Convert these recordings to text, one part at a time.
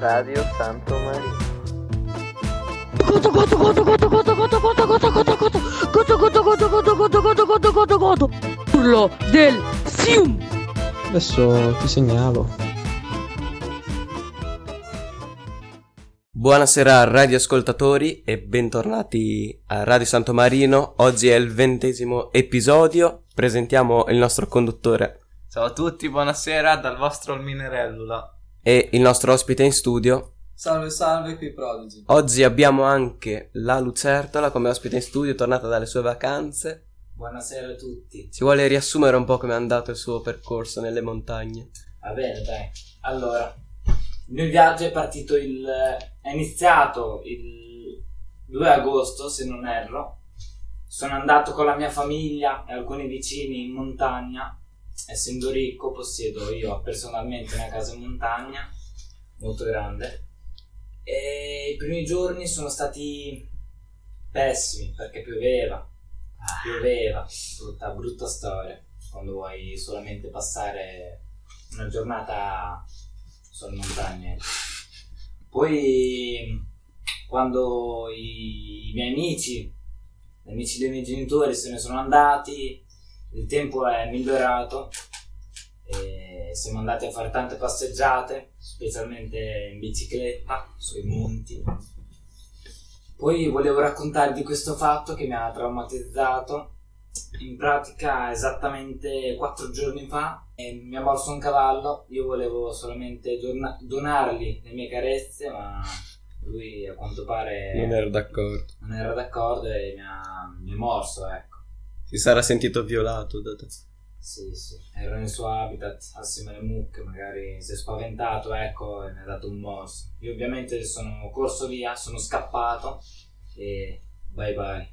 Radio Santo Marino. Godo godo godo godo godo godo godo godo godo godo godo godo godo godo godo godo godo godo Urlo del Sium Adesso ti segnalo. Buonasera radioascoltatori e bentornati a Radio Santo Marino. Oggi è il ventesimo episodio. Presentiamo il nostro conduttore Ciao a tutti, buonasera dal vostro Minerellula. E il nostro ospite in studio. Salve salve qui Prodigy. Oggi abbiamo anche la Lucertola come ospite in studio, tornata dalle sue vacanze. Buonasera a tutti. Si vuole riassumere un po' come è andato il suo percorso nelle montagne. Va bene, dai. Allora, il mio viaggio è partito il... è iniziato il 2 agosto, se non erro. Sono andato con la mia famiglia e alcuni vicini in montagna. Essendo ricco, possiedo io personalmente una casa in montagna, molto grande. E i primi giorni sono stati pessimi perché pioveva. Pioveva, brutta, brutta storia. Quando vuoi solamente passare una giornata sulle montagne. Poi, quando i, miei amici, gli amici dei miei genitori se ne sono andati, il tempo è migliorato. Siamo andati a fare tante passeggiate, specialmente in bicicletta, sui monti. Poi volevo raccontarvi questo fatto che mi ha traumatizzato. In pratica, esattamente quattro giorni fa, eh, mi ha morso un cavallo. Io volevo solamente dona- donargli le mie carezze, ma lui a quanto pare Non ero d'accordo. non era d'accordo e mi ha, mi ha morso, ecco. Si sarà sentito violato da te. Sì, sì, ero nel suo habitat assieme alle mucche, magari si è spaventato, ecco, e mi ha dato un morso. Io ovviamente sono corso via, sono scappato e bye bye.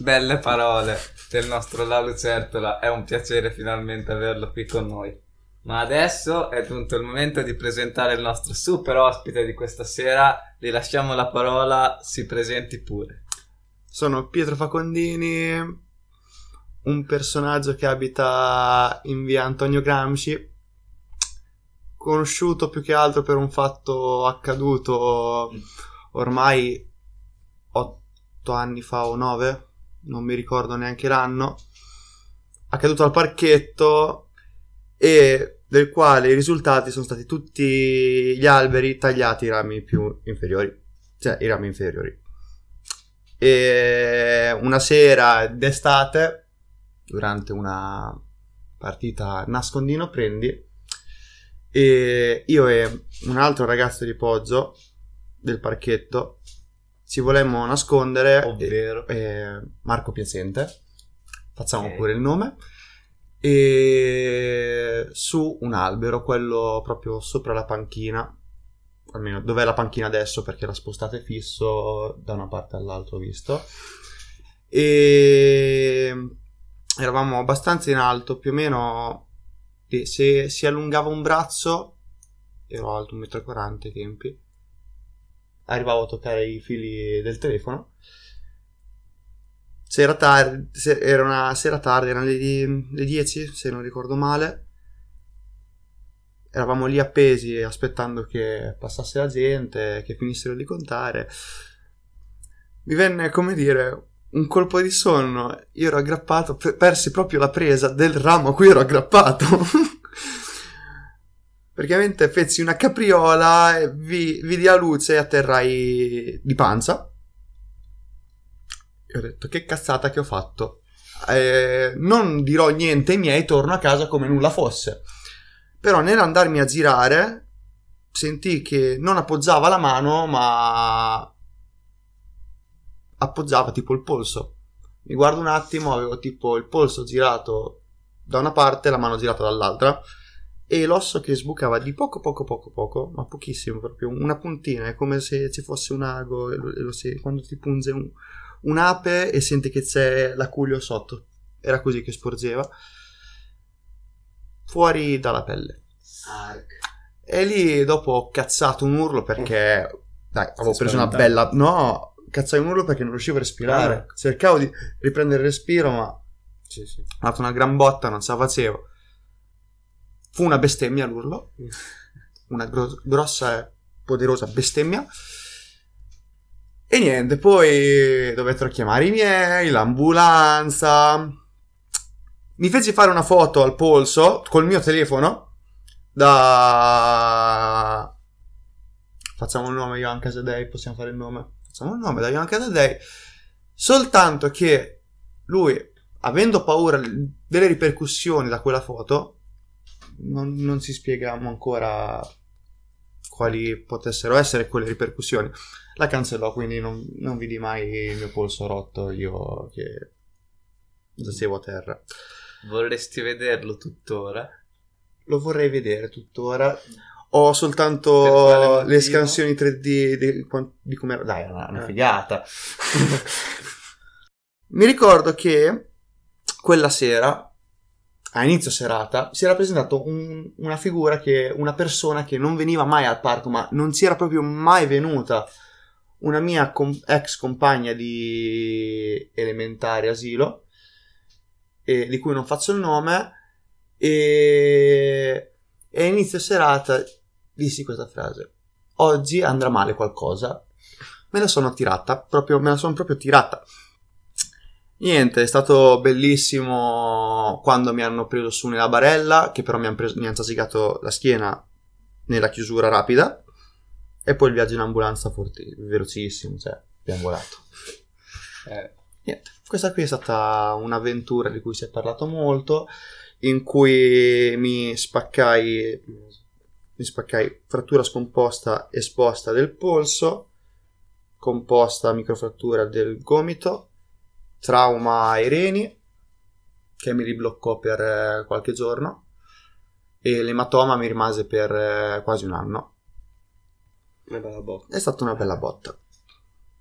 Belle parole del nostro La Lucertola, è un piacere finalmente averlo qui con noi. Ma adesso è giunto il momento di presentare il nostro super ospite di questa sera. Gli lasciamo la parola, si presenti pure. Sono Pietro Facondini, un personaggio che abita in via Antonio Gramsci, conosciuto più che altro per un fatto accaduto ormai otto anni fa o nove, non mi ricordo neanche l'anno, accaduto al parchetto e del quale i risultati sono stati tutti gli alberi tagliati i rami più inferiori, cioè i rami inferiori. E una sera d'estate, durante una partita nascondino prendi, e io e un altro ragazzo di Poggio del parchetto ci volemmo nascondere, Ovvero? e- e Marco Piacente, facciamo Ok. pure il nome, e su un albero, quello proprio sopra la panchina, almeno dov'è la panchina adesso perché la spostate fisso da una parte all'altra ho visto. E eravamo abbastanza in alto più o meno se si allungava un braccio ero alto 1,40 m ai tempi arrivavo a toccare i fili del telefono Sera tardi, se- era una sera tardi, erano le 10 se non ricordo male. Eravamo lì appesi aspettando che passasse la gente, che finissero di contare. Mi venne, come dire, un colpo di sonno. Io ero aggrappato, pe- persi proprio la presa del ramo a cui ero aggrappato. Praticamente feci una capriola, vi, vidi la luce e atterrai di panza. E ho detto che cazzata che ho fatto. Eh, non dirò niente ai miei, torno a casa come nulla fosse. Però nell'andarmi a girare sentì che non appoggiava la mano, ma appoggiava tipo il polso. Mi guardo un attimo, avevo tipo il polso girato da una parte la mano girata dall'altra. E l'osso che sbucava di poco, poco, poco, poco, ma pochissimo, proprio una puntina. È come se ci fosse un ago, e lo, e lo si- quando ti punge un, un'ape e senti che c'è l'aculeo sotto. Era così che sporgeva. Fuori dalla pelle. E lì dopo ho cazzato un urlo perché... Dai, avevo Sei preso una bella... No, cazzai un urlo perché non riuscivo a respirare. Ah. Cercavo di riprendere il respiro, ma... Sì, sì. Ho dato una gran botta, non ce la facevo. Fu una bestemmia l'urlo. Una gro- grossa poderosa bestemmia. E niente, poi dovettero chiamare i miei, l'ambulanza. Mi feci fare una foto al polso col mio telefono da... Facciamo il nome Ivan Casadei, possiamo fare il nome? Facciamo il nome da Ivan Casadei. Soltanto che lui, avendo paura delle ripercussioni da quella foto, non, non si spieghiamo ancora quali potessero essere quelle ripercussioni. La cancellò, quindi non, non vidi mai il mio polso rotto, io che giacevo a terra. Vorresti vederlo tuttora? Lo vorrei vedere tuttora. Ho soltanto le scansioni 3D di, di come era. Dai, una, una Eh. figata. Mi ricordo che quella sera, a inizio serata, si era presentato un- una figura che, una persona che non veniva mai al parco, ma non si era proprio mai venuta. Una mia com- ex compagna di elementare asilo, e di cui non faccio il nome, e, e a inizio serata dissi questa frase. Oggi andrà male qualcosa. Me la sono tirata, proprio, me la sono proprio tirata. Niente, è stato bellissimo quando mi hanno preso su nella barella, che però mi hanno, preso, mi hanno zazzicato la schiena nella chiusura rapida. E poi il viaggio in ambulanza forti, velocissimo, cioè, abbiamo volato. Eh, Niente, questa qui è stata un'avventura di cui si è parlato molto, in cui mi spaccai, mi spaccai frattura scomposta esposta del polso, composta microfrattura del gomito, trauma ai reni, che mi ribloccò per eh, qualche giorno, e l'ematoma mi rimase per eh, quasi un anno. Una bella botta. È stata una bella botta.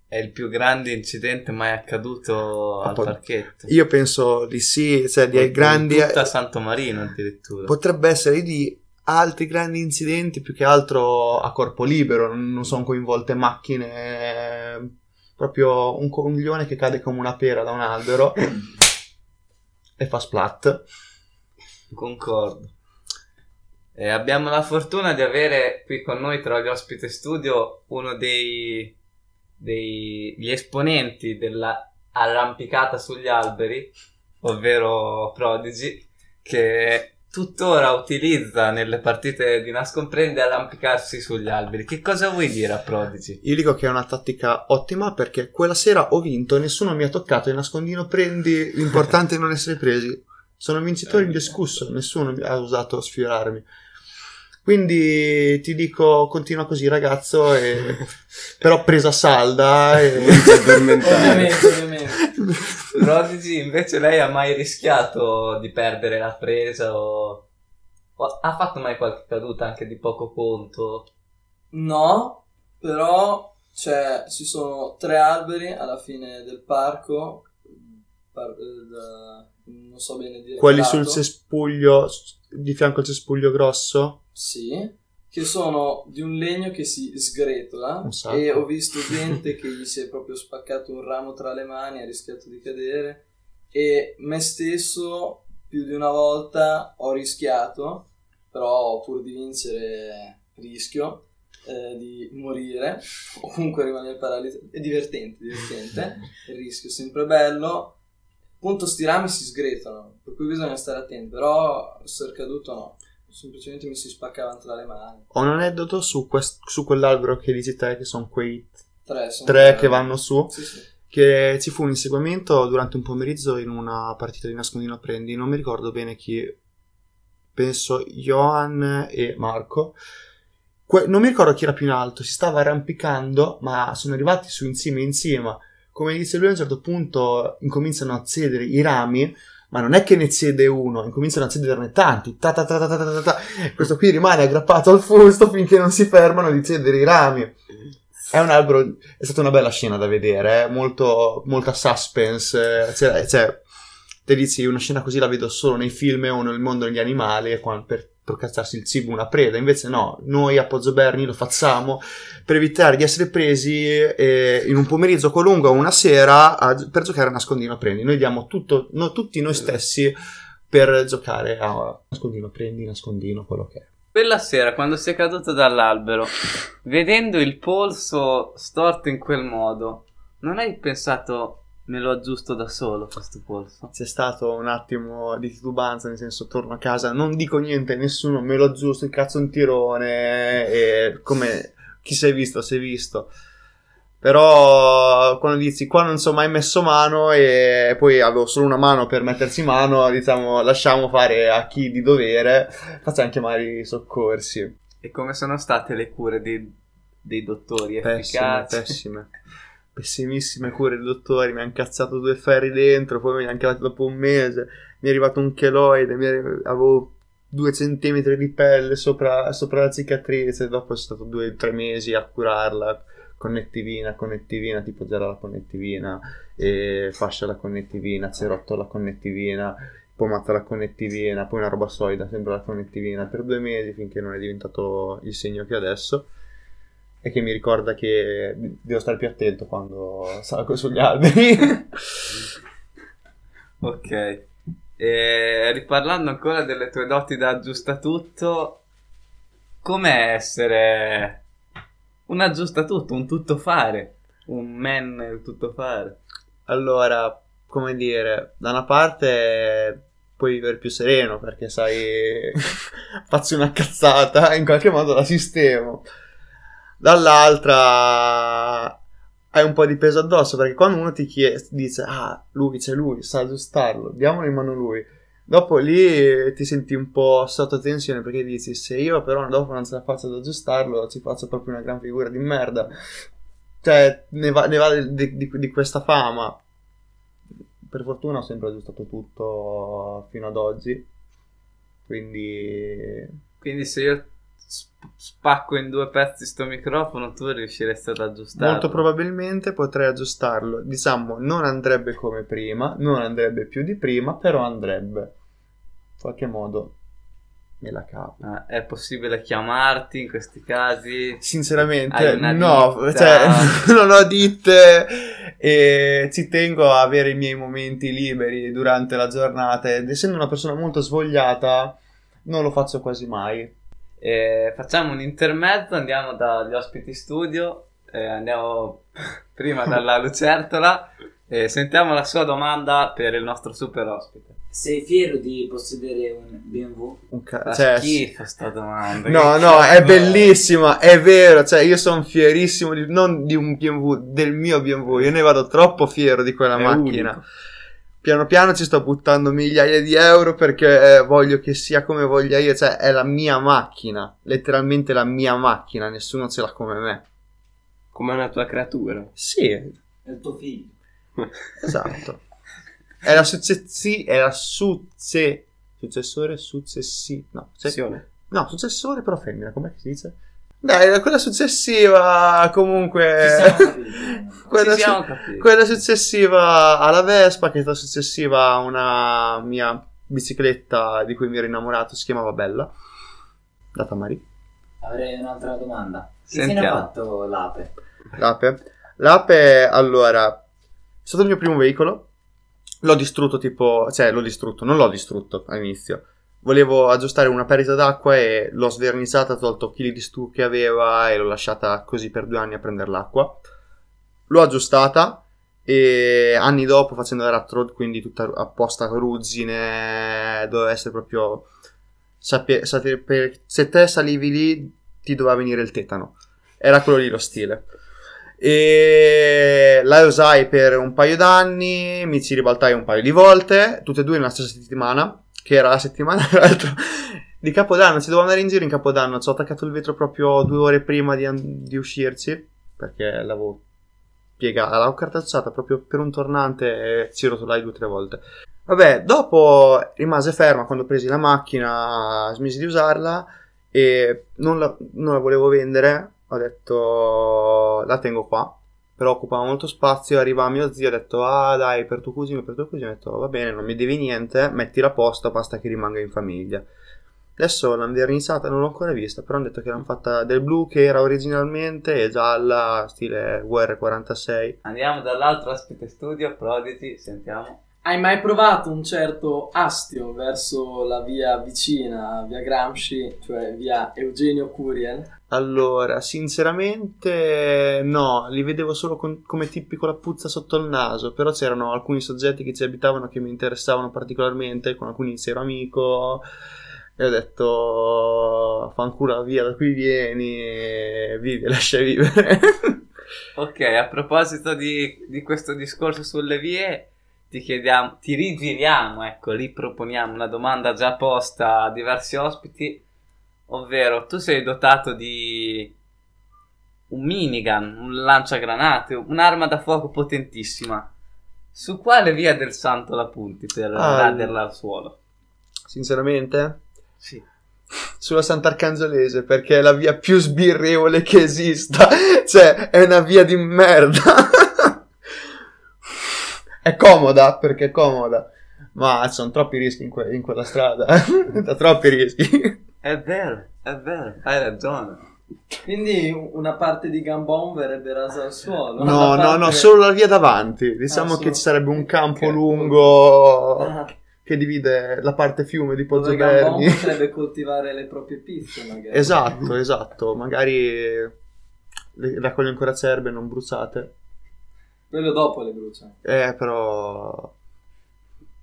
è il più grande incidente mai accaduto al parchetto. Io penso di sì, cioè di grandi... tutta Santo Marino addirittura. potrebbe essere di altri grandi incidenti più che altro a corpo libero, non sono coinvolte macchine, proprio un coglione che cade come una pera da un albero e fa splat. Concordo. E abbiamo la fortuna di avere qui con noi tra gli ospiti studio uno dei degli esponenti della arrampicata sugli alberi, ovvero Prodigy, che tuttora utilizza nelle partite di nascomprende arrampicarsi sugli alberi. Che cosa vuoi dire a Prodigy? Io dico che è una tattica ottima perché quella sera ho vinto e nessuno mi ha toccato e nascondino prendi, l'importante è non essere presi. Sono un vincitore indiscusso, nessuno mi ha osato sfiorarmi. Quindi ti dico, continua così ragazzo, e... però presa salda e... Ovviamente, ovviamente. Prodigy invece lei ha mai rischiato di perdere la presa o... o ha fatto mai qualche caduta anche di poco conto? No, però cioè, ci sono tre alberi alla fine del parco. par- da- non so bene dire. Quelli sul cespuglio, di fianco al cespuglio grosso. Sì, che sono di un legno che si sgretola e ho visto gente che gli si è proprio spaccato un ramo tra le mani, ha rischiato di cadere e me stesso più di una volta ho rischiato, però pur di vincere rischio eh, di morire o comunque rimanere paralizzato. È divertente, divertente, il rischio è sempre bello. Appunto sti rami si sgretolano, per cui bisogna stare attenti, però essere caduto no semplicemente mi si spaccavano tra le mani. Ho un aneddoto su, quest- su quell'albero che dici te, che sono quei Tre, sono tre che vanno su. Sì, sì. Che ci fu un inseguimento durante un pomeriggio in una partita di nascondino prendi. Non mi ricordo bene chi. Penso Johan e Marco. Que- non mi ricordo chi era più in alto. Si stava arrampicando, ma sono arrivati su in cima in cima. Come dice lui, a un certo punto incominciano a cedere i rami. Ma non è che ne cede uno, incominciano a cederne tanti. Ta ta ta ta ta ta. Questo qui rimane aggrappato al fusto finché non si fermano di cedere i rami. È un albero, è stata una bella scena da vedere, eh, molto, molta suspense. Cioè, cioè, te dici una scena così la vedo solo nei film o nel mondo degli animali, quando- per procacciarsi il cibo una preda. Invece no, noi a Poggio Berni lo facciamo per evitare di essere presi eh, in un pomeriggio qualunque o una sera a- per giocare a nascondino prendi. Noi diamo tutto, no, tutti noi stessi per giocare a nascondino prendi, nascondino, quello che è. Quella sera, quando sei caduto dall'albero, vedendo il polso storto in quel modo, non hai pensato me lo aggiusto da solo questo polso? C'è stato un attimo di titubanza, nel senso torno a casa, non dico niente a nessuno, me lo aggiusto, incazzo un tirone e come chi si è visto, si è visto. Però quando dici qua non sono mai messo mano e poi avevo solo una mano per mettersi mano, diciamo lasciamo fare a chi di dovere, facciamo chiamare i soccorsi. E come sono state le cure dei, dei dottori? Pessime, Efficaci? pessime. Pessimissime cure dei dottori, mi hanno cazzato due ferri dentro, poi mi hanno chiamato dopo un mese, mi è arrivato un cheloide, mi avevo due centimetri di pelle sopra, sopra la cicatrice, dopo sono stato due o tre mesi a curarla, connettivina, connettivina, tipo gela la connettivina, e fascia la connettivina, cerotto la connettivina, pomata la connettivina, poi una roba solida, sempre la connettivina, per due mesi finché non è diventato il segno che adesso e che mi ricorda che devo stare più attento quando salgo sugli alberi. Ok. E riparlando ancora delle tue doti da aggiustatutto, com'è essere un aggiustatutto, un tuttofare, un man tuttofare? allora, come dire, da una parte puoi vivere più sereno perché sai, faccio una cazzata, in qualche modo la sistemo. Dall'altra hai un po' di peso addosso perché quando uno ti chiede, dice, ah, lui c'è lui, sa aggiustarlo, diamolo in mano lui. Dopo lì ti senti un po' sotto tensione perché dici, se io però dopo non ce la faccio ad aggiustarlo, ci faccio proprio una gran figura di merda. Cioè, ne va, ne va di, di- di questa fama. Per fortuna ho sempre aggiustato tutto fino ad oggi. Quindi Quindi se io spacco in due pezzi sto microfono, tu riusciresti ad aggiustarlo? molto probabilmente potrei aggiustarlo. Diciamo, non andrebbe come prima, non andrebbe più di prima, però andrebbe. In qualche modo me la cavo. Ah, è possibile chiamarti in questi casi? Sinceramente, no, cioè, non ho ditte e ci tengo a avere i miei momenti liberi durante la giornata ed essendo una persona molto svogliata non lo faccio quasi mai. Eh, facciamo un intermezzo, andiamo dagli ospiti studio, eh, andiamo prima dalla Lucertola e sentiamo la sua domanda per il nostro super ospite. Sei fiero di possedere un BMW? Un ca- cioè, schifo sta domanda. No, che no, è bellissima, è vero, cioè io sono fierissimo di, non di un BMW, del mio BMW, io ne vado troppo fiero di quella È macchina. unico. Piano piano ci sto buttando migliaia di euro perché eh, voglio che sia come voglia io, cioè è la mia macchina, letteralmente la mia macchina, nessuno ce l'ha come me. Come una tua creatura. Sì, È il tuo figlio. esatto. È la successi, è la succe, successore, successi, no, se- Sezione. no, successore però femmina, com'è che si dice? Dai, quella successiva comunque... Quella, su- quella successiva alla Vespa, che è stata successiva a una mia bicicletta di cui mi ero innamorato, si chiamava Bella, data Marie. Avrei un'altra domanda. Che fine ha fatto l'ape? L'ape. L'ape, allora, è stato il mio primo veicolo. L'ho distrutto tipo, cioè l'ho distrutto, non l'ho distrutto all'inizio. Volevo aggiustare una perdita d'acqua e l'ho sverniciata, tolto chili di stu che aveva e l'ho lasciata così per due anni a prendere l'acqua. L'ho aggiustata e anni dopo facendo la road, quindi tutta apposta ruggine, doveva essere proprio... sape- sapere- se te salivi lì ti doveva venire il tetano. Era quello lì lo stile. E la usai per un paio d'anni, mi ci ribaltai un paio di volte, tutte e due nella stessa settimana, che era la settimana tra l'altro di Capodanno. Ci dovevo andare in giro in Capodanno, ci ho attaccato il vetro proprio due ore prima di, di uscirci, perché l'avevo piegata, l'avevo cartacciata proprio per un tornante e ci rotolai due o tre volte. Vabbè, dopo rimase ferma quando presi la macchina, smisi di usarla e non la, non la volevo vendere. Ho detto la tengo qua, però occupava molto spazio. Arriva mio zio, ho detto ah dai per tuo cugino, per tuo cugino. Ho detto va bene, non mi devi niente, mettila a posto, basta che rimanga in famiglia. Adesso l'hanno verniciata, non l'ho ancora vista, però hanno detto che l'hanno fatta del blu che era originalmente e gialla, stile UR46. Andiamo dall'altro ospite studio, Prodigy, sentiamo. Hai mai provato un certo astio verso la via vicina, via Gramsci, cioè via Eugenio Curiel? Allora, sinceramente no, li vedevo solo con- come tipi con la puzza sotto il naso, però c'erano alcuni soggetti che ci abitavano che mi interessavano particolarmente, con alcuni ero amico e ho detto fanculo via da qui vieni, vivi, lascia vivere. Ok, a proposito di, di questo discorso sulle vie, ti chiediamo, ti rigiriamo, ecco, riproponiamo una domanda già posta a diversi ospiti, ovvero tu sei dotato di un minigun, un lanciagranate, un'arma da fuoco potentissima. Su quale via del santo la punti per Ah, raderla al suolo? Sinceramente, Sì. sulla Sant'Arcangiolese perché è la via più sbirrevole che esista. Cioè, è una via di merda. è comoda perché è comoda. Ma ci sono troppi rischi in, que- in quella strada. Da troppi rischi. È vero, è vero, hai ragione. Quindi una parte di Gambon verrebbe rasa al suolo. No, no, no, solo la via davanti. Diciamo Ah, che ci sarebbe un campo ok. lungo Ah, che divide la parte fiume di dove Gambon Poggioverdi. potrebbe coltivare le proprie pizze, magari. Esatto, esatto. Magari raccoglie ancora acerbe non bruciate. Quello dopo le brucia. Eh, però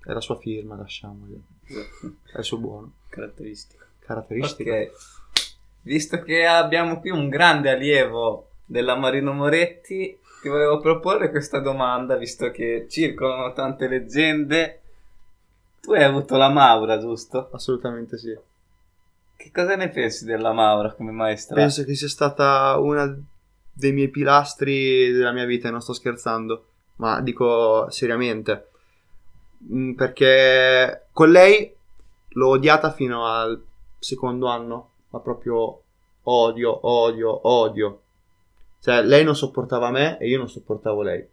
è la sua firma, lasciamogli. È il suo buono. Caratteristico. Caratteristico. Ok, visto che abbiamo qui un grande allievo della Marino Moretti, ti volevo proporre questa domanda, visto che circolano tante leggende. Tu hai avuto la Maura, giusto? Assolutamente sì. Che cosa ne pensi della Maura come maestra? Penso che sia stata una dei miei pilastri della mia vita, e non sto scherzando, ma dico seriamente. Mm, Perché con lei l'ho odiata fino al secondo anno, ma proprio odio, odio, odio. Cioè, lei non sopportava me e io non sopportavo lei.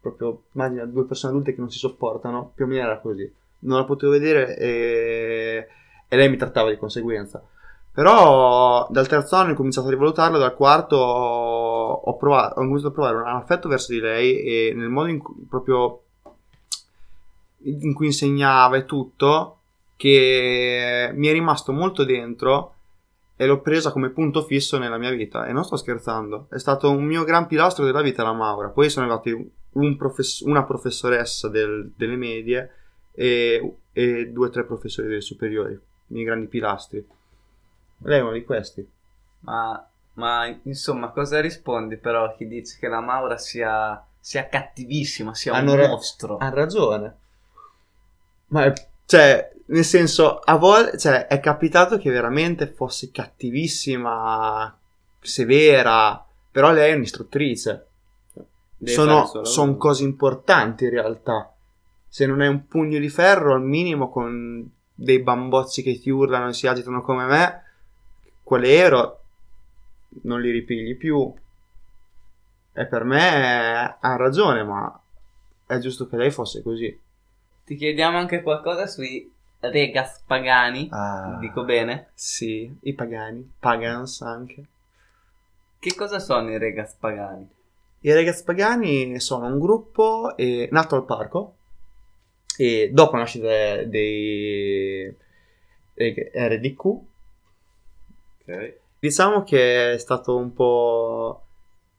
Proprio, immagina due persone adulte che non si sopportano, più o meno era così. Non la potevo vedere e, e lei mi trattava di conseguenza. Però dal terzo anno ho cominciato a rivalutarlo, dal quarto ho, provato, ho cominciato a provare un affetto verso di lei e nel modo in cui, proprio in cui insegnava e tutto, che mi è rimasto molto dentro e l'ho presa come punto fisso nella mia vita. E non sto scherzando, è stato un mio gran pilastro della vita la Maura. Poi sono arrivati un profess- una professoressa del- delle medie e, e due o tre professori delle superiori, i miei grandi pilastri. Lei è uno di questi. Ma, ma, insomma, cosa rispondi però a chi dice che la Maura sia, sia cattivissima, sia Hanno un ra- mostro? Ha ragione. Ma è- cioè, nel senso, a volte cioè, è capitato che veramente fosse cattivissima, severa, però lei è un'istruttrice. Deve Sono, fare il suo son lavoro. cose importanti in realtà. Se non è un pugno di ferro, al minimo con dei bambocci che ti urlano e si agitano come me, quale ero, non li ripigli più. E per me ha ragione, ma è giusto che lei fosse così. Ti chiediamo anche qualcosa sui Regas Pagani. Ah. Dico bene? Sì, i pagani, pagans anche. Che cosa sono i Regas Pagani? I ragazzi pagani sono un gruppo eh, nato al parco e dopo la nascita dei dei RDQ Ok. diciamo che è stato un po'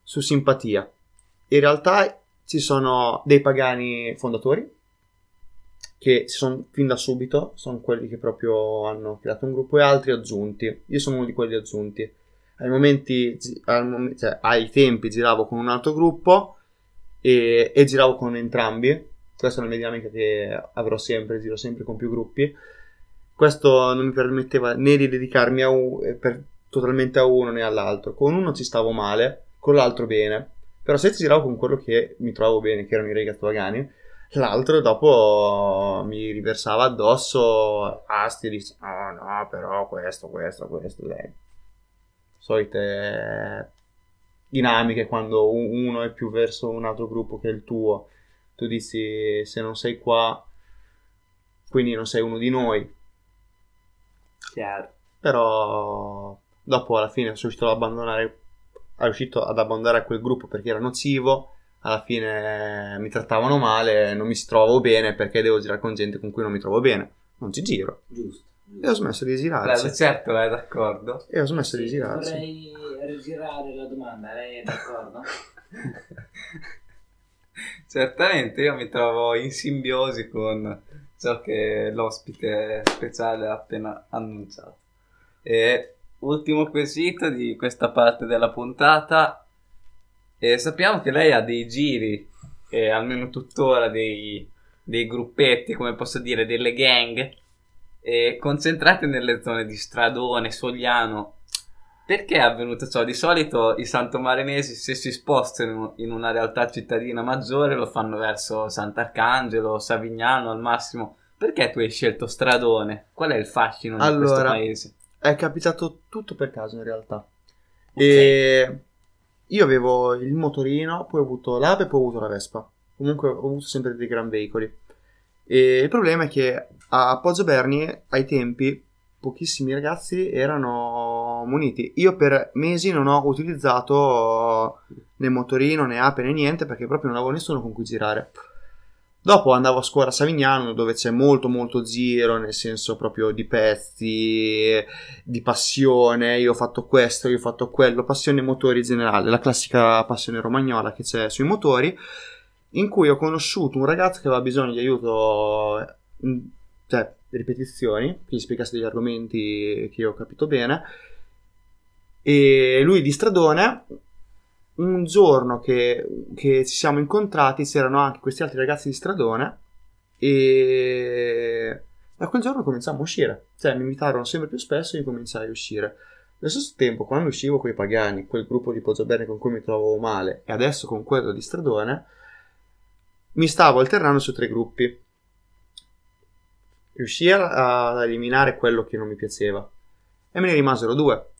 su simpatia. In realtà ci sono dei pagani fondatori che ci sono fin da subito, sono quelli che proprio hanno creato un gruppo e altri aggiunti. Io sono uno di quelli aggiunti. Ai momenti, al mom- cioè, ai tempi giravo con un altro gruppo e, e giravo con entrambi. Questa è una mia dinamica che avrò sempre, giro sempre con più gruppi. Questo non mi permetteva né di dedicarmi a u- eh, per- totalmente a uno né all'altro. Con uno ci stavo male, con l'altro bene. Però se giravo con quello che mi trovavo bene, che erano i ragazzi pagani, l'altro dopo mi riversava addosso asti dice no, no, però questo, questo, questo, lei. Solite dinamiche quando uno è più verso un altro gruppo che il tuo. Tu dici se non sei qua, quindi non sei uno di noi. Chiaro. Però dopo alla fine sono riuscito ad abbandonare, è riuscito ad abbandonare quel gruppo perché era nocivo. Alla fine mi trattavano male, non mi si trovavo bene perché devo girare con gente con cui non mi trovo bene. Non ci giro. Giusto. E ho smesso di girare. Beh, certo, è d'accordo. E ho smesso di girare. sì. Vorrei rigirare la domanda, lei è d'accordo? Certamente io mi trovo in simbiosi con ciò che l'ospite speciale ha appena annunciato. E ultimo quesito di questa parte della puntata. E sappiamo che lei ha dei giri, e almeno tuttora dei, dei gruppetti, come posso dire, delle gang, e concentrate nelle zone di Stradone, Sogliano. Perché è avvenuto ciò? Di solito i santomarinesi, se si spostano in una realtà cittadina maggiore, lo fanno verso Sant'Arcangelo, Savignano al massimo. Perché tu hai scelto Stradone? Qual è il fascino di questo Allora, paese? È capitato tutto per caso in realtà. E io avevo il motorino, poi ho avuto l'Ape e poi ho avuto la Vespa. Comunque ho avuto sempre dei gran veicoli. E il problema è che a Poggio Berni ai tempi pochissimi ragazzi erano muniti. Io per mesi non ho utilizzato né motorino né Ape né niente perché proprio non avevo nessuno con cui girare. Dopo andavo a scuola a Savignano dove c'è molto molto giro, nel senso proprio di pezzi, di passione, io ho fatto questo, io ho fatto quello, passione motori in generale, la classica passione romagnola che c'è sui motori, in cui ho conosciuto un ragazzo che aveva bisogno di aiuto, mm, cioè ripetizioni, che gli spiegasse degli argomenti che io ho capito bene, e lui di Stradone un giorno che, che ci siamo incontrati c'erano anche questi altri ragazzi di Stradone e da quel giorno cominciamo a uscire. Cioè mi invitarono sempre più spesso e io cominciai a uscire. Allo stesso tempo quando uscivo con i pagani quel gruppo di Poggioberni con cui mi trovavo male e adesso con quello di Stradone mi stavo alternando su tre gruppi. Riuscii ad eliminare quello che non mi piaceva. E me ne rimasero due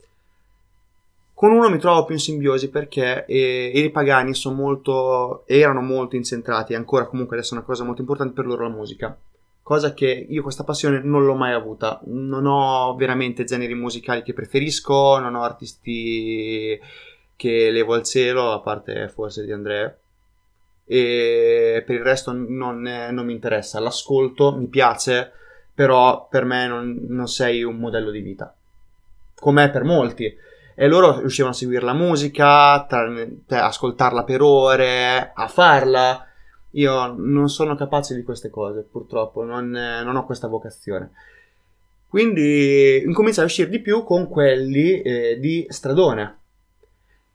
con uno mi trovo più in simbiosi perché eh, i ripagani sono molto, erano molto incentrati, ancora comunque adesso è una cosa molto importante per loro la musica. Cosa che io questa passione non l'ho mai avuta. Non ho veramente generi musicali che preferisco, non ho artisti che levo al cielo, a parte forse di Andrea. E per il resto non, non mi interessa. L'ascolto, mi piace, però per me non, non sei un modello di vita. Com'è per molti e loro riuscivano a seguire la musica, tra- cioè, ascoltarla per ore, a farla. Io non sono capace di queste cose, purtroppo, non, non ho questa vocazione. Quindi incominciai a uscire di più con quelli eh, di Stradone,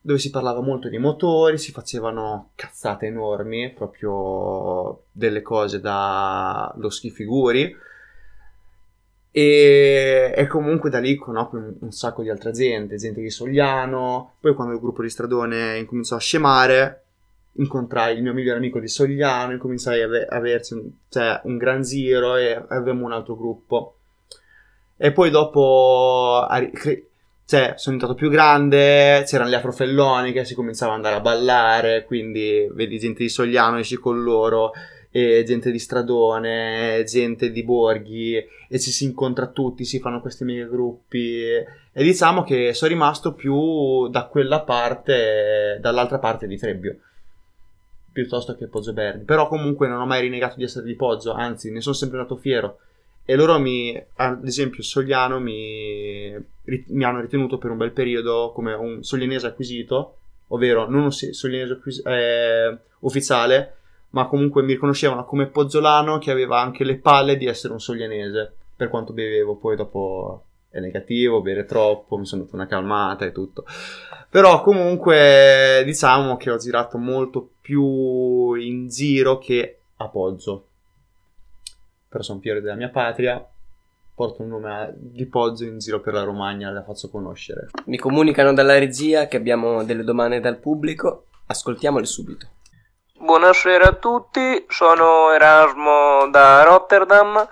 dove si parlava molto di motori, si facevano cazzate enormi, proprio delle cose da lo schifiguri. E, e comunque da lì conobbi un, un sacco di altra gente, gente di Sogliano. Poi, quando il gruppo di Stradone incominciò a scemare, incontrai il mio migliore amico di Sogliano. Incominciai a ave- averci un, cioè, un gran giro e avevamo un altro gruppo. E poi, dopo, cioè, sono diventato più grande. C'erano gli afrofelloni che si cominciava ad andare a ballare. Quindi, vedi gente di Sogliano, esci con loro e gente di Stradone, gente di Borghi e ci si incontra tutti, si fanno questi mega gruppi e diciamo che sono rimasto più da quella parte, dall'altra parte di Trebbio piuttosto che Poggio Berni. Però comunque non ho mai rinnegato di essere di Poggio anzi ne sono sempre andato fiero. E loro mi ad esempio Sogliano mi, mi hanno ritenuto per un bel periodo come un soglianese acquisito ovvero non un se- soglianese acquis- eh, ufficiale ma comunque mi riconoscevano come pozzolano che aveva anche le palle di essere un soglianese, per quanto bevevo, poi dopo è negativo, bere troppo, mi sono dato una calmata e tutto. Però comunque diciamo che ho girato molto più in giro che a Poggio. Però sono fiero della mia patria, porto un nome di Poggio in giro per la Romagna, la faccio conoscere. Mi comunicano dalla regia che abbiamo delle domande dal pubblico. Ascoltiamole subito. Buonasera a tutti, sono Erasmo da Rotterdam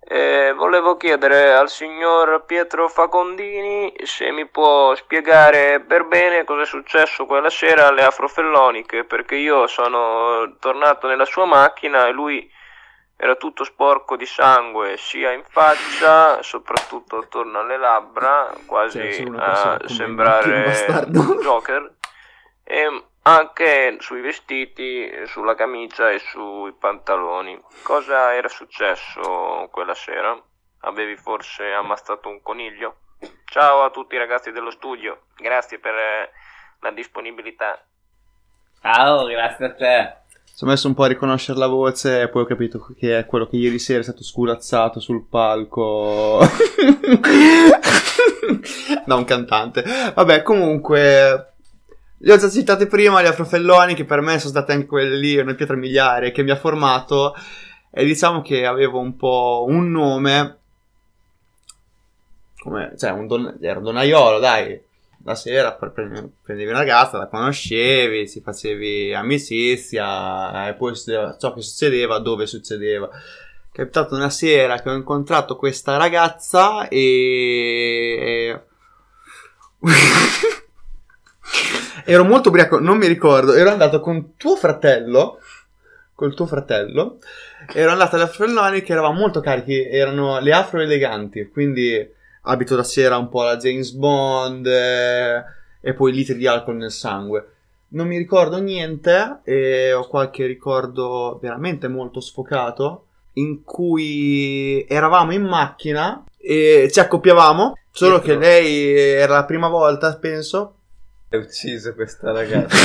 e volevo chiedere al signor Pietro Facondini se mi può spiegare per bene cosa è successo quella sera alle afrofelloniche, perché io sono tornato nella sua macchina e lui era tutto sporco di sangue, sia in faccia, soprattutto attorno alle labbra, quasi Cioè, a sembrare un Joker. E anche sui vestiti, sulla camicia e sui pantaloni. Cosa era successo quella sera? Avevi forse ammazzato un coniglio? Ciao a tutti i ragazzi dello studio, grazie per eh, la disponibilità. Ciao, grazie a te. Ci ho messo un po' a riconoscere la voce e poi ho capito che è quello che ieri sera è stato sculazzato sul palco da un cantante. Vabbè, comunque, li ho già citati prima, gli Afrofelloni, che per me sono stati anche quelli lì, una pietra miliare che mi ha formato. E diciamo che avevo un po' un nome, come, cioè, un don, era donaiolo, dai. La sera pre- pre- prendevi una ragazza, la conoscevi, si facevi amicizia e poi ciò che succedeva, dove succedeva. È capitato una sera che ho incontrato questa ragazza e... ero molto ubriaco, non mi ricordo, ero andato con tuo fratello, col tuo fratello, ero andato alle Afroelloni che eravamo molto carichi, erano le afro eleganti, quindi abito da sera un po' alla James Bond eh, e poi litri di alcol nel sangue. Non mi ricordo niente e ho qualche ricordo veramente molto sfocato in cui eravamo in macchina e ci accoppiavamo, solo che lei era la prima volta, penso, Hai ucciso questa ragazza.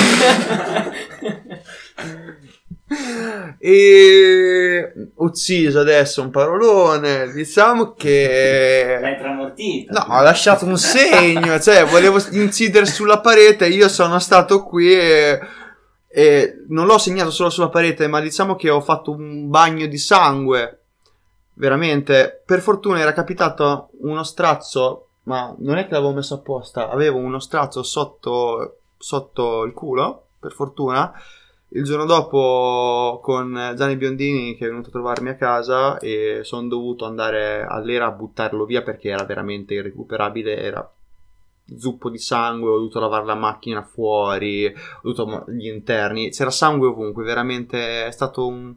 e ucciso adesso un parolone, diciamo che L'hai tramortito. No, ho lasciato un segno, cioè volevo incidere sulla parete, io sono stato qui e, e non l'ho segnato solo sulla parete, ma diciamo che ho fatto un bagno di sangue, veramente. Per fortuna era capitato uno strazzo, ma non è che l'avevo messo apposta, avevo uno strazzo sotto, sotto il culo, per fortuna. Il giorno dopo con Gianni Biondini che è venuto a trovarmi a casa e sono dovuto andare all'era a buttarlo via perché era veramente irrecuperabile, era zuppo di sangue, ho dovuto lavare la macchina fuori, ho dovuto gli interni, c'era sangue ovunque, veramente è stato un...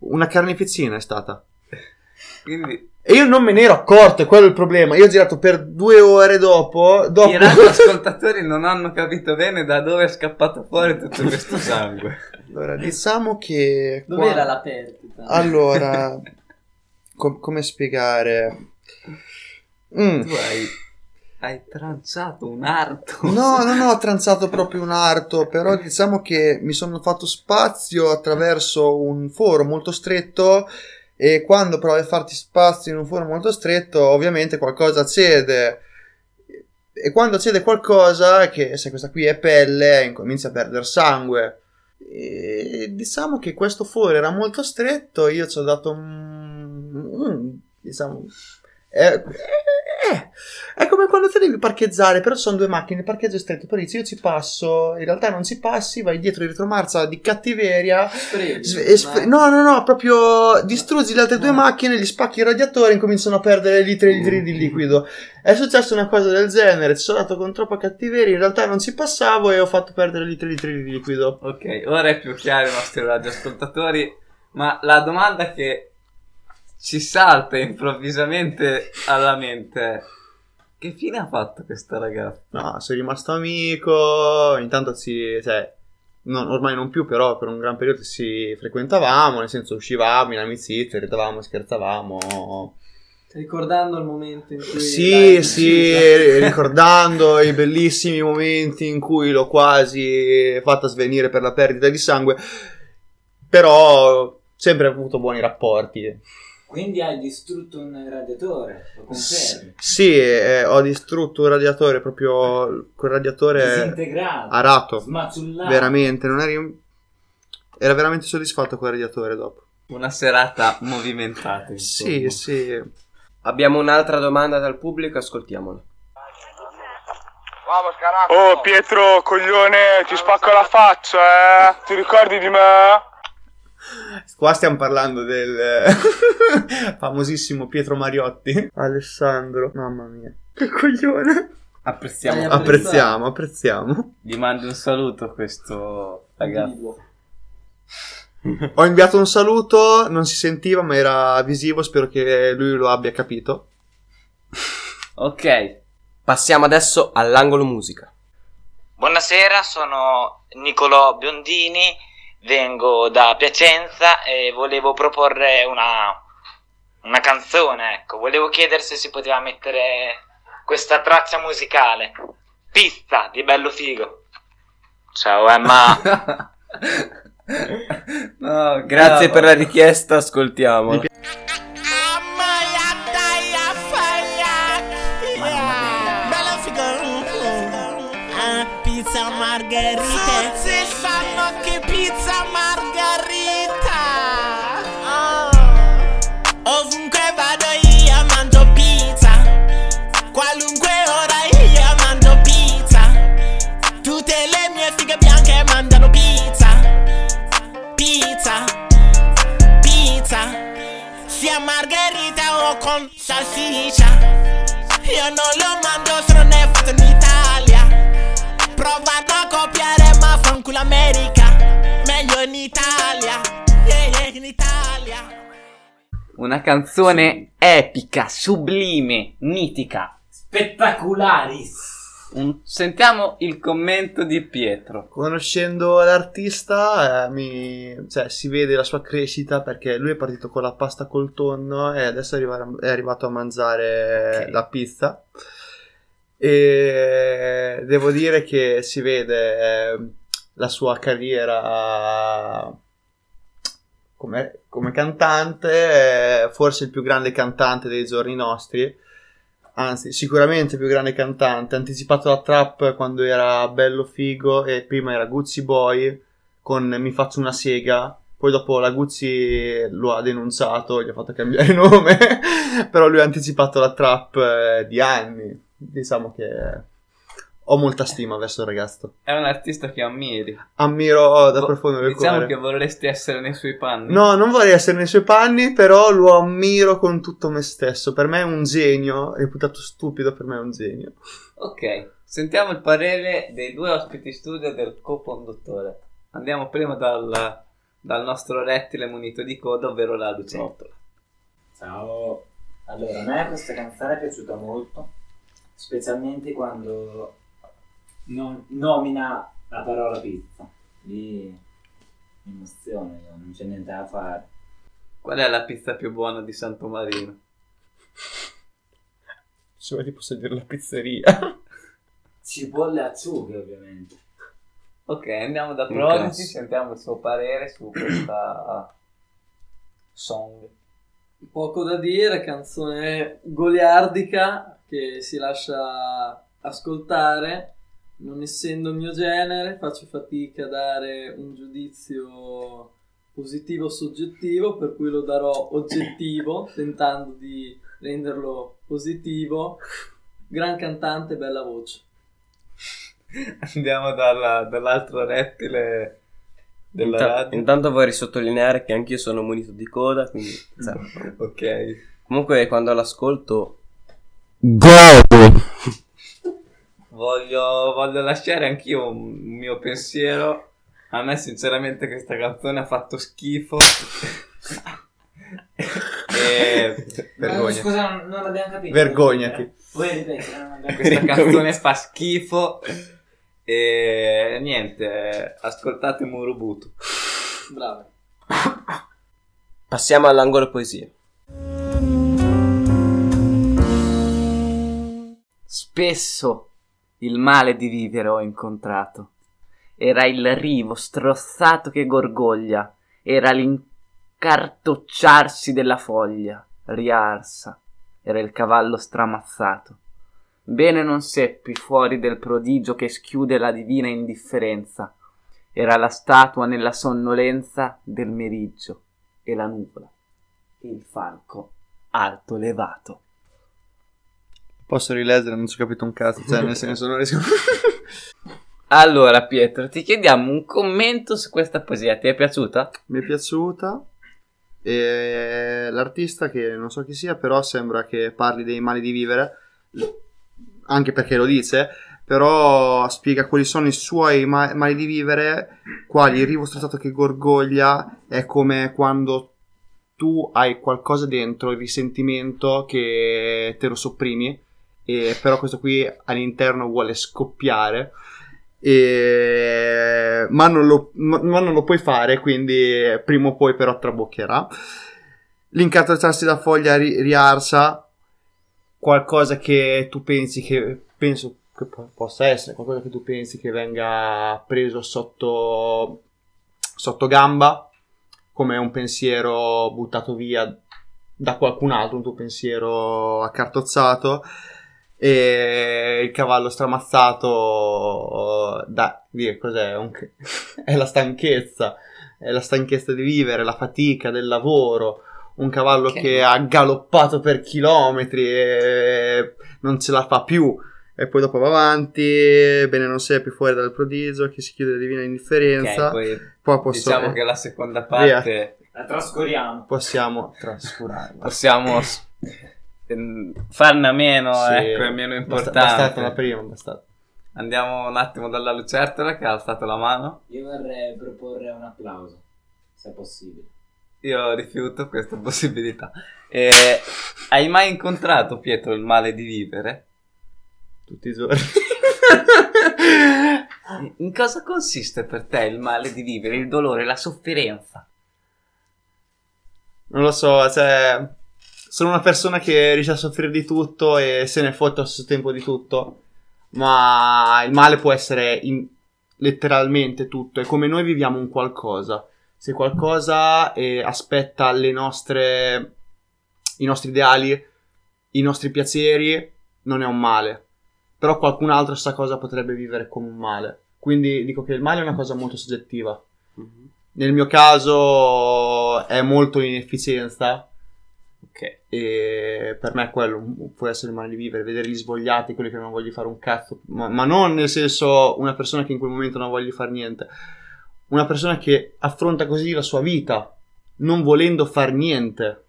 una carneficina è stata. Quindi E io non me ne ero accorto, è quello il problema. Io ho girato per due ore dopo. dopo... i radioascoltatori non hanno capito bene da dove è scappato fuori tutto questo sangue. allora, diciamo che. qua- Dov'era la perdita? Allora, com- come spiegare? Mm. Tu hai, hai tranciato un arto. No, non ho tranzato proprio un arto, però diciamo che mi sono fatto spazio attraverso un foro molto stretto e quando provi a farti spazio in un foro molto stretto, ovviamente qualcosa cede. E quando cede qualcosa, che se questa qui è pelle, incomincia a perdere sangue. E diciamo che questo foro era molto stretto, io ci ho dato un... diciamo... È, è- è- come quando te devi parcheggiare, però sono due macchine, il parcheggio è stretto, poi dici io ci passo, in realtà non ci passi, vai dietro in retromarcia di cattiveria, Sfreghi, s- e sf- no no no, proprio distruggi le altre due macchine, gli spacchi il radiatore e incominciano a perdere litri e litri di liquido. È successa una cosa del genere, ci sono dato con troppa cattiveria, in realtà non ci passavo e ho fatto perdere litri e litri di liquido. Ok, ora è più chiaro ai nostri radioascoltatori, ma la domanda che ci salta improvvisamente alla mente che fine ha fatto questa ragazza? No, sono rimasto amico, intanto ci, cioè, non- ormai non più, però per un gran periodo ci frequentavamo, nel senso uscivamo in amicizia, ridavamo, scherzavamo. Ricordando il momento in cui... Sì, sì, ricordando i bellissimi momenti in cui l'ho quasi fatta svenire per la perdita di sangue, però sempre avuto buoni rapporti. Quindi hai distrutto un radiatore, lo confermi? Sì, eh, ho distrutto un radiatore proprio, quel radiatore Disintegrato, arato. smaciullato. Veramente, non eri... Era veramente soddisfatto quel radiatore dopo. Una serata movimentata. Sì, insomma. sì. Abbiamo un'altra domanda dal pubblico, ascoltiamola. Oh Pietro, coglione, ti spacco la faccia, eh? Ti ricordi di me? Qua stiamo parlando del famosissimo Pietro Mariotti. Alessandro, mamma mia. Che coglione. Apprezziamo. Dai, Apprezziamo, apprezziamo. Gli mando un saluto a questo ragazzo. Ho inviato un saluto, non si sentiva ma era visivo, spero che lui lo abbia capito. Ok, Passiamo adesso all'angolo musica. Buonasera, sono Nicolò Biondini, vengo da Piacenza e volevo proporre una, una canzone, ecco. Volevo chiedere se si poteva mettere questa traccia musicale. Pizza di Bello Figo. Ciao Emma. no, Grazie bravo. per la richiesta, ascoltiamo. Pizza margherita con salsiccia io non lo mangio se non è fatto in Italia. Provano a copiare ma fanculo America. Meglio in Italia. Yeah yeah in Italia. Una canzone epica, sublime, mitica. Spettacularis. Un- Sentiamo il commento di Pietro. Conoscendo l'artista, eh, mi- cioè, si vede la sua crescita perché lui è partito con la pasta col tonno e adesso è arriva- è arrivato a mangiare Ok. la pizza. E devo dire che si vede eh, la sua carriera come, come cantante, eh, forse il più grande cantante dei giorni nostri. Anzi, sicuramente più grande cantante, ha anticipato la trap quando era bello figo e prima era Guzzi Boy con Mi faccio una sega, poi dopo la Guzzi lo ha denunciato, gli ha fatto cambiare nome, però lui ha anticipato la trap eh, di anni. Diciamo che ho molta stima verso il ragazzo. È un artista che ammiri. Ammiro da Vo- profondo del Diciamo cuore. che vorresti essere nei suoi panni. No, non vorrei essere nei suoi panni, però lo ammiro con tutto me stesso. Per me è un genio, reputato stupido, per me è un genio. Ok, sentiamo il parere dei due ospiti studio del co-conduttore. Andiamo prima dal, dal nostro rettile munito di coda, ovvero la lucertola. Ciao. Allora, a me questa canzone è piaciuta molto, specialmente quando non- nomina la parola pizza. Lì mi io, non c'è niente da fare. Qual è la pizza più buona di Santo Marino? Se vuoi ti posso dire la pizzeria. Cipolle e acciughe, ovviamente. Ok, andiamo da Prodigy, sentiamo il suo parere su questa song. Poco da dire, canzone goliardica che si lascia ascoltare. Non essendo il mio genere, faccio fatica a dare un giudizio positivo o soggettivo, per cui lo darò oggettivo, tentando di renderlo positivo. Gran cantante, bella voce. Andiamo dalla- dall'altro rettile della Inta- radio. intanto vorrei sottolineare che anch'io sono munito di coda, quindi... Ok. comunque quando l'ascolto... Godo! Voglio, voglio lasciare anch'io un mio pensiero. A me, sinceramente, questa canzone ha fatto schifo. e Vergogna. Scusa, non, non abbiamo capito. Vergognati. Vuoi ripetere? Non abbiamo questa canzone fa schifo. E niente, ascoltate Murubutu. Bravo. Passiamo all'angolo poesia. Spesso il male di vivere ho incontrato. Era il rivo strozzato che gorgoglia, era l'incartocciarsi della foglia, riarsa, era il cavallo stramazzato. Bene non seppi fuori del prodigio che schiude la divina indifferenza, era la statua nella sonnolenza del meriggio e la nuvola, e il falco alto levato. Posso rileggere? Non ci ho capito un cazzo. Cioè, nel senso, non riesco. Allora, Pietro, ti chiediamo un commento su questa poesia. Ti è piaciuta? Mi è piaciuta. E l'artista, che non so chi sia, però sembra che parli dei mali di vivere. Anche perché lo dice. Però spiega quali sono i suoi ma- mali di vivere. Quali il rivo strozzato che gorgoglia è come quando tu hai qualcosa dentro, il risentimento che te lo sopprimi. E però questo qui all'interno vuole scoppiare. E... Ma, non lo, ma non lo puoi fare, quindi prima o poi però traboccherà. L'incartocciarsi da foglia ri- riarsa, qualcosa che tu pensi che penso che po- possa essere, qualcosa che tu pensi che venga preso sotto, sotto gamba, come un pensiero buttato via da qualcun altro, un tuo pensiero accartozzato e il cavallo stramazzato da dire cos'è? Un- è la stanchezza è la stanchezza di vivere la fatica del lavoro. Un cavallo Ok. che ha galoppato per chilometri e non ce la fa più. E poi dopo va avanti bene non sei più fuori dal prodigio che si chiude la divina indifferenza. Ok, poi poi posso- diciamo che la seconda parte La trascuriamo. possiamo trascurarla. possiamo farne a meno, Sì. ecco, è meno importante. bastata la prima bastata Andiamo un attimo dalla lucertola che ha alzato la mano. Io vorrei proporre un applauso, se possibile. Io rifiuto questa possibilità. E, hai mai incontrato Pietro il male di vivere? tutti i giorni In cosa consiste per te il male di vivere, il dolore, la sofferenza? Non lo so, cioè, sono una persona che riesce a soffrire di tutto e se ne fotte allo stesso tempo di tutto, ma il male può essere letteralmente tutto, è come noi viviamo un qualcosa. Se qualcosa eh, aspetta le nostre, i nostri ideali, i nostri piaceri, non è un male. Però qualcun altro sta cosa potrebbe vivere come un male. Quindi dico che il male è una cosa molto soggettiva. Nel mio caso è molto inefficienza Ok. e per me quello può essere il male di vivere, vedere gli svogliati, quelli che non voglio fare un cazzo, ma, ma non nel senso una persona che in quel momento non voglio fare niente, una persona che affronta così la sua vita, non volendo far niente,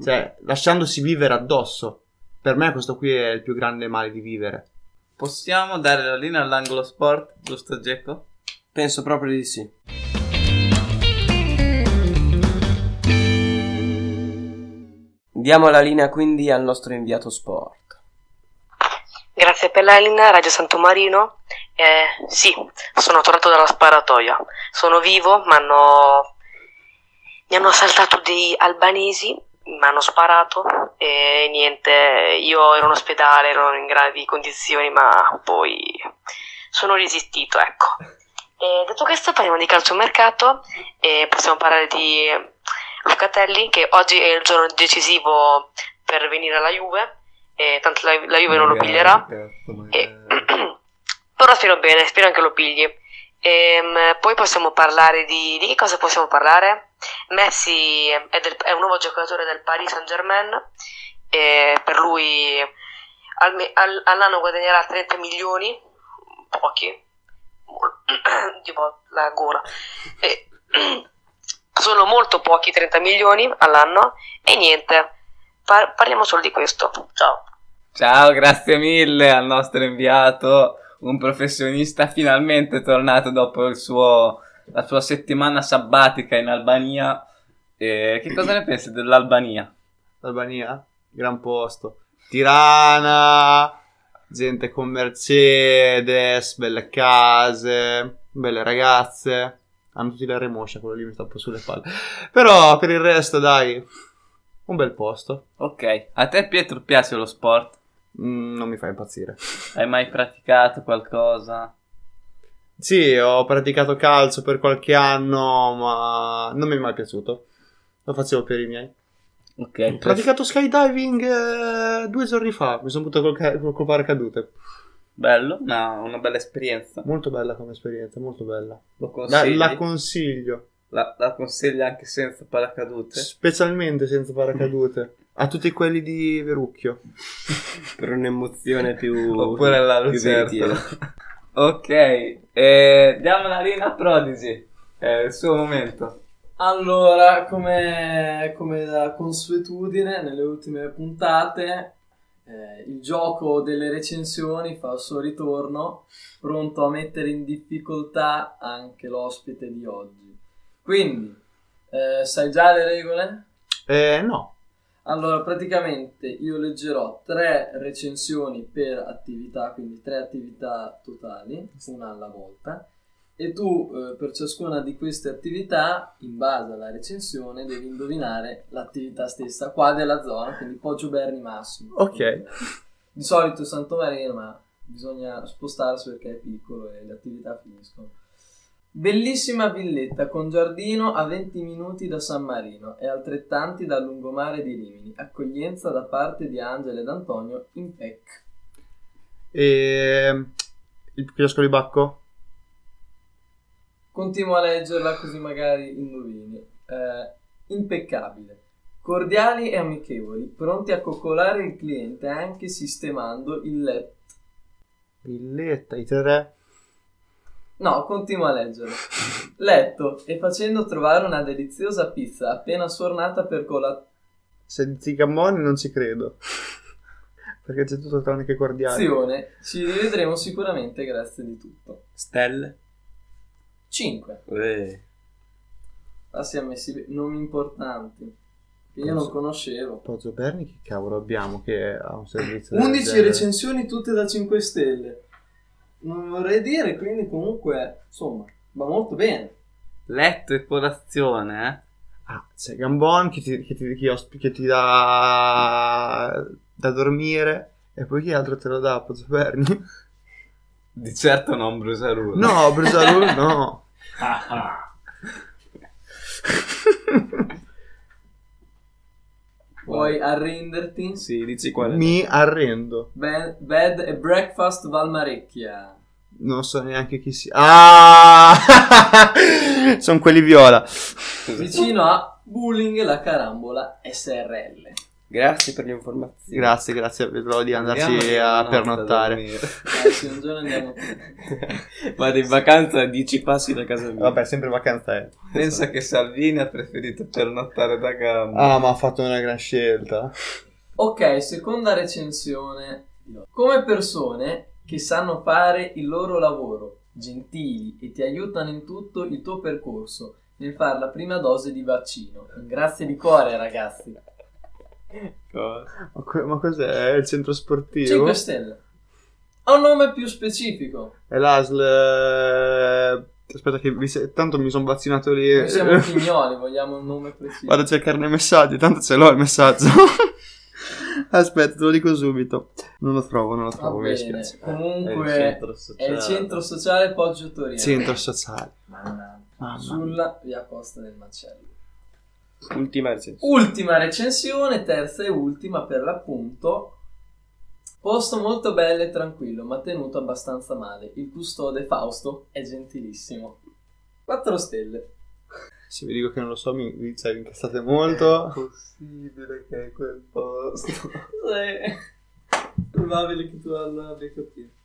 cioè lasciandosi vivere addosso. Per me questo qui è il più grande male di vivere. Possiamo dare la linea all'angolo sport, giusto Gecko? Penso proprio di sì. Diamo la linea quindi al nostro inviato sport. Grazie per la linea, Radio Santo Marino. Eh, sì, sono tornato dalla sparatoia. Sono vivo, ma hanno... mi hanno assaltato dei albanesi, mi hanno sparato e niente, io ero in ospedale, ero in gravi condizioni, ma poi sono resistito, ecco. E detto questo, parliamo di calciomercato e possiamo parlare di Locatelli, che oggi è il giorno decisivo per venire alla Juve, e tanto la, la Juve non lo piglierà. E- però spero bene, spero anche lo pigli. Ehm, poi possiamo parlare di, di che cosa possiamo parlare? Messi è, del- è un nuovo giocatore del Paris Saint Germain e per lui al al- all'anno guadagnerà 30 milioni, pochi, tipo la gola. E- sono molto pochi 30 milioni all'anno e niente, par- parliamo solo di questo. Ciao. Ciao, grazie mille al nostro inviato, un professionista finalmente tornato dopo il suo, la sua settimana sabbatica in Albania. E che cosa ne pensi dell'Albania? Albania, gran posto. Tirana, gente con Mercedes, belle case, belle ragazze. Hanno tutti la remoscia, quello lì mi sta un po' sulle palle. Però per il resto, dai, un bel posto. Ok, a te Pietro piace lo sport? Mm, non mi fa impazzire. Hai mai praticato qualcosa? Sì, ho praticato calcio per qualche anno, ma non mi è mai piaciuto. Lo facevo per i miei. Ok, Ho praticato skydiving eh, due giorni fa. Mi sono buttato col, ca- col paracadute. Bello, no, una bella esperienza. Molto bella come esperienza, molto bella. Lo La, la consiglio, La, la consigli anche senza paracadute? specialmente senza paracadute. A tutti quelli di Verucchio. Per un'emozione più... Oppure la più lucertola. ok, eh, diamo la linea a Prodigy. È il suo momento. Allora, come, come da consuetudine, nelle ultime puntate, eh, il gioco delle recensioni fa il suo ritorno, pronto a mettere in difficoltà anche l'ospite di oggi. Quindi, eh, sai già le regole? Eh, no. Allora, praticamente io leggerò tre recensioni per attività, quindi tre attività totali, una alla volta, e tu eh, per ciascuna di queste attività, in base alla recensione, devi indovinare l'attività stessa qua della zona, quindi Poggio Berni Massimo. Ok. Di solito Santo Marino, ma bisogna spostarsi perché è piccolo e le attività finiscono. Bellissima villetta con giardino a 20 minuti da San Marino e altrettanti dal lungomare di Rimini. Accoglienza da parte di Angela ed Antonio in PEC. E il chiosco di Bacco? Continuo a leggerla così magari indovini. Eh, impeccabile. Cordiali e amichevoli, pronti a coccolare il cliente anche sistemando il letto. Villetta, i tre. No, continuo a leggere. Letto e facendo trovare una deliziosa pizza appena sfornata per colazione. Se dici Gammoni non ci credo. Perché c'è tutto tranne che cordiali. Ci rivedremo sicuramente grazie di tutto. Stelle? 5. Eh. Ah, si è messi nomi importanti. Che io non conoscevo. Poggio Berni che cavolo abbiamo che ha un servizio del 11 genere? recensioni tutte da 5 stelle. Non vorrei dire, quindi comunque, insomma, va molto bene. Letto e colazione, eh? Ah, c'è Gambon che ti, che ti, che osp- che ti dà da dormire e poi chi altro te lo dà? Poggio Berni? Di certo non Brusarulo. No, Brusalù no. Puoi arrenderti. Sì, dici qual è. Mi arrendo. Bed, bed e breakfast Valmarecchia. Non so neanche chi sia. Ah! Sono quelli viola. Vicino a Bulling la carambola SRL. Grazie per le informazioni. Grazie, grazie. Vedrò di andarci Andiamo a pernottare. sì, un giorno andiamo. Vado in vacanza a 10 passi da casa mia. Vabbè, sempre vacanza è. Pensa che Salvini ha preferito pernottare da gamba. Ah, ma ha fatto una gran scelta. Ok, seconda recensione. Come persone che sanno fare il loro lavoro, gentili e ti aiutano in tutto il tuo percorso nel fare la prima dose di vaccino. Grazie di cuore, ragazzi. Ma, co- ma cos'è? È il centro sportivo? 5 stelle. Ha un nome più specifico. È l'ASL. eh, Aspetta, che vi se- tanto mi sono vaccinato lì. Noi siamo pignoli, vogliamo un nome preciso. Vado a cercare nei messaggi, tanto ce l'ho il messaggio. Aspetta, te lo dico subito. Non lo trovo, non lo Va trovo, mi bene. dispiace. Comunque È il centro sociale. il centro sociale Poggio Torino. Centro sociale. Mamma. Sulla via Costa del Macello. Ultima recensione. Ultima recensione, terza e ultima per l'appunto. Posto molto bello e tranquillo, ma tenuto abbastanza male. Il custode Fausto è gentilissimo. 4 stelle. Se vi dico che non lo so, mi, vi, cioè, vi incazzate molto. possibile che è quel posto. Sì. Probabile che tu l'abbia capito.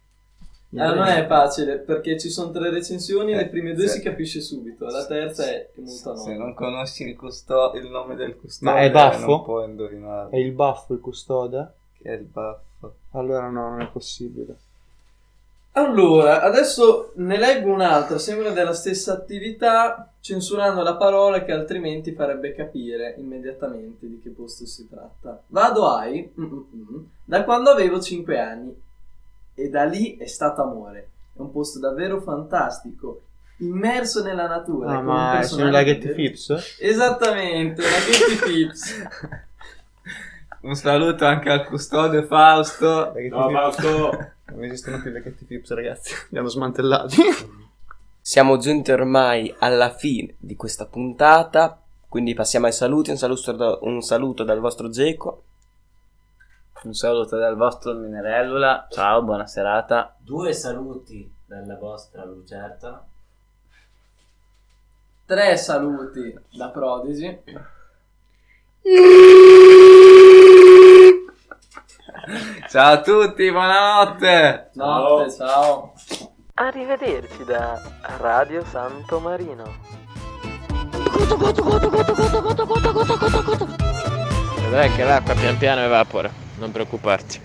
Ah, non è facile perché ci sono tre recensioni, le prime due sì. si capisce subito, la terza è molto Se anonima. non conosci il, custo- il nome del custode, Ma è baffo? non puoi indovinare. È il baffo il custode? Che è il baffo. Allora no, non è possibile. Allora, adesso ne leggo un'altra, sempre della stessa attività, censurando la parola che altrimenti farebbe capire immediatamente di che posto si tratta. Vado ai, mm, mm, mm, da quando avevo 5 anni, e da lì è stato amore. È un posto davvero fantastico, immerso nella natura. Ah, ma sono i personale laghetti Fips? Esattamente, laghetti Fips. Un saluto anche al custode Fausto. Laghetti No. Fausto. Non esistono più i laghetti Fips, ragazzi. Li hanno smantellati. Siamo giunti ormai alla fine di questa puntata, quindi passiamo ai saluti. Un saluto, da- un saluto dal vostro Geco. Un saluto dal vostro Minerellula. Ciao, buona serata. Due saluti dalla vostra Lucertola. Tre saluti da Prodigy. Ciao a tutti, buonanotte. Notte, ciao. Arrivederci da Radio Santo Marino. Goto, goto, goto, goto, goto, goto, goto, goto, goto. Vedrai che l'acqua pian piano evapora, não preocupar-te.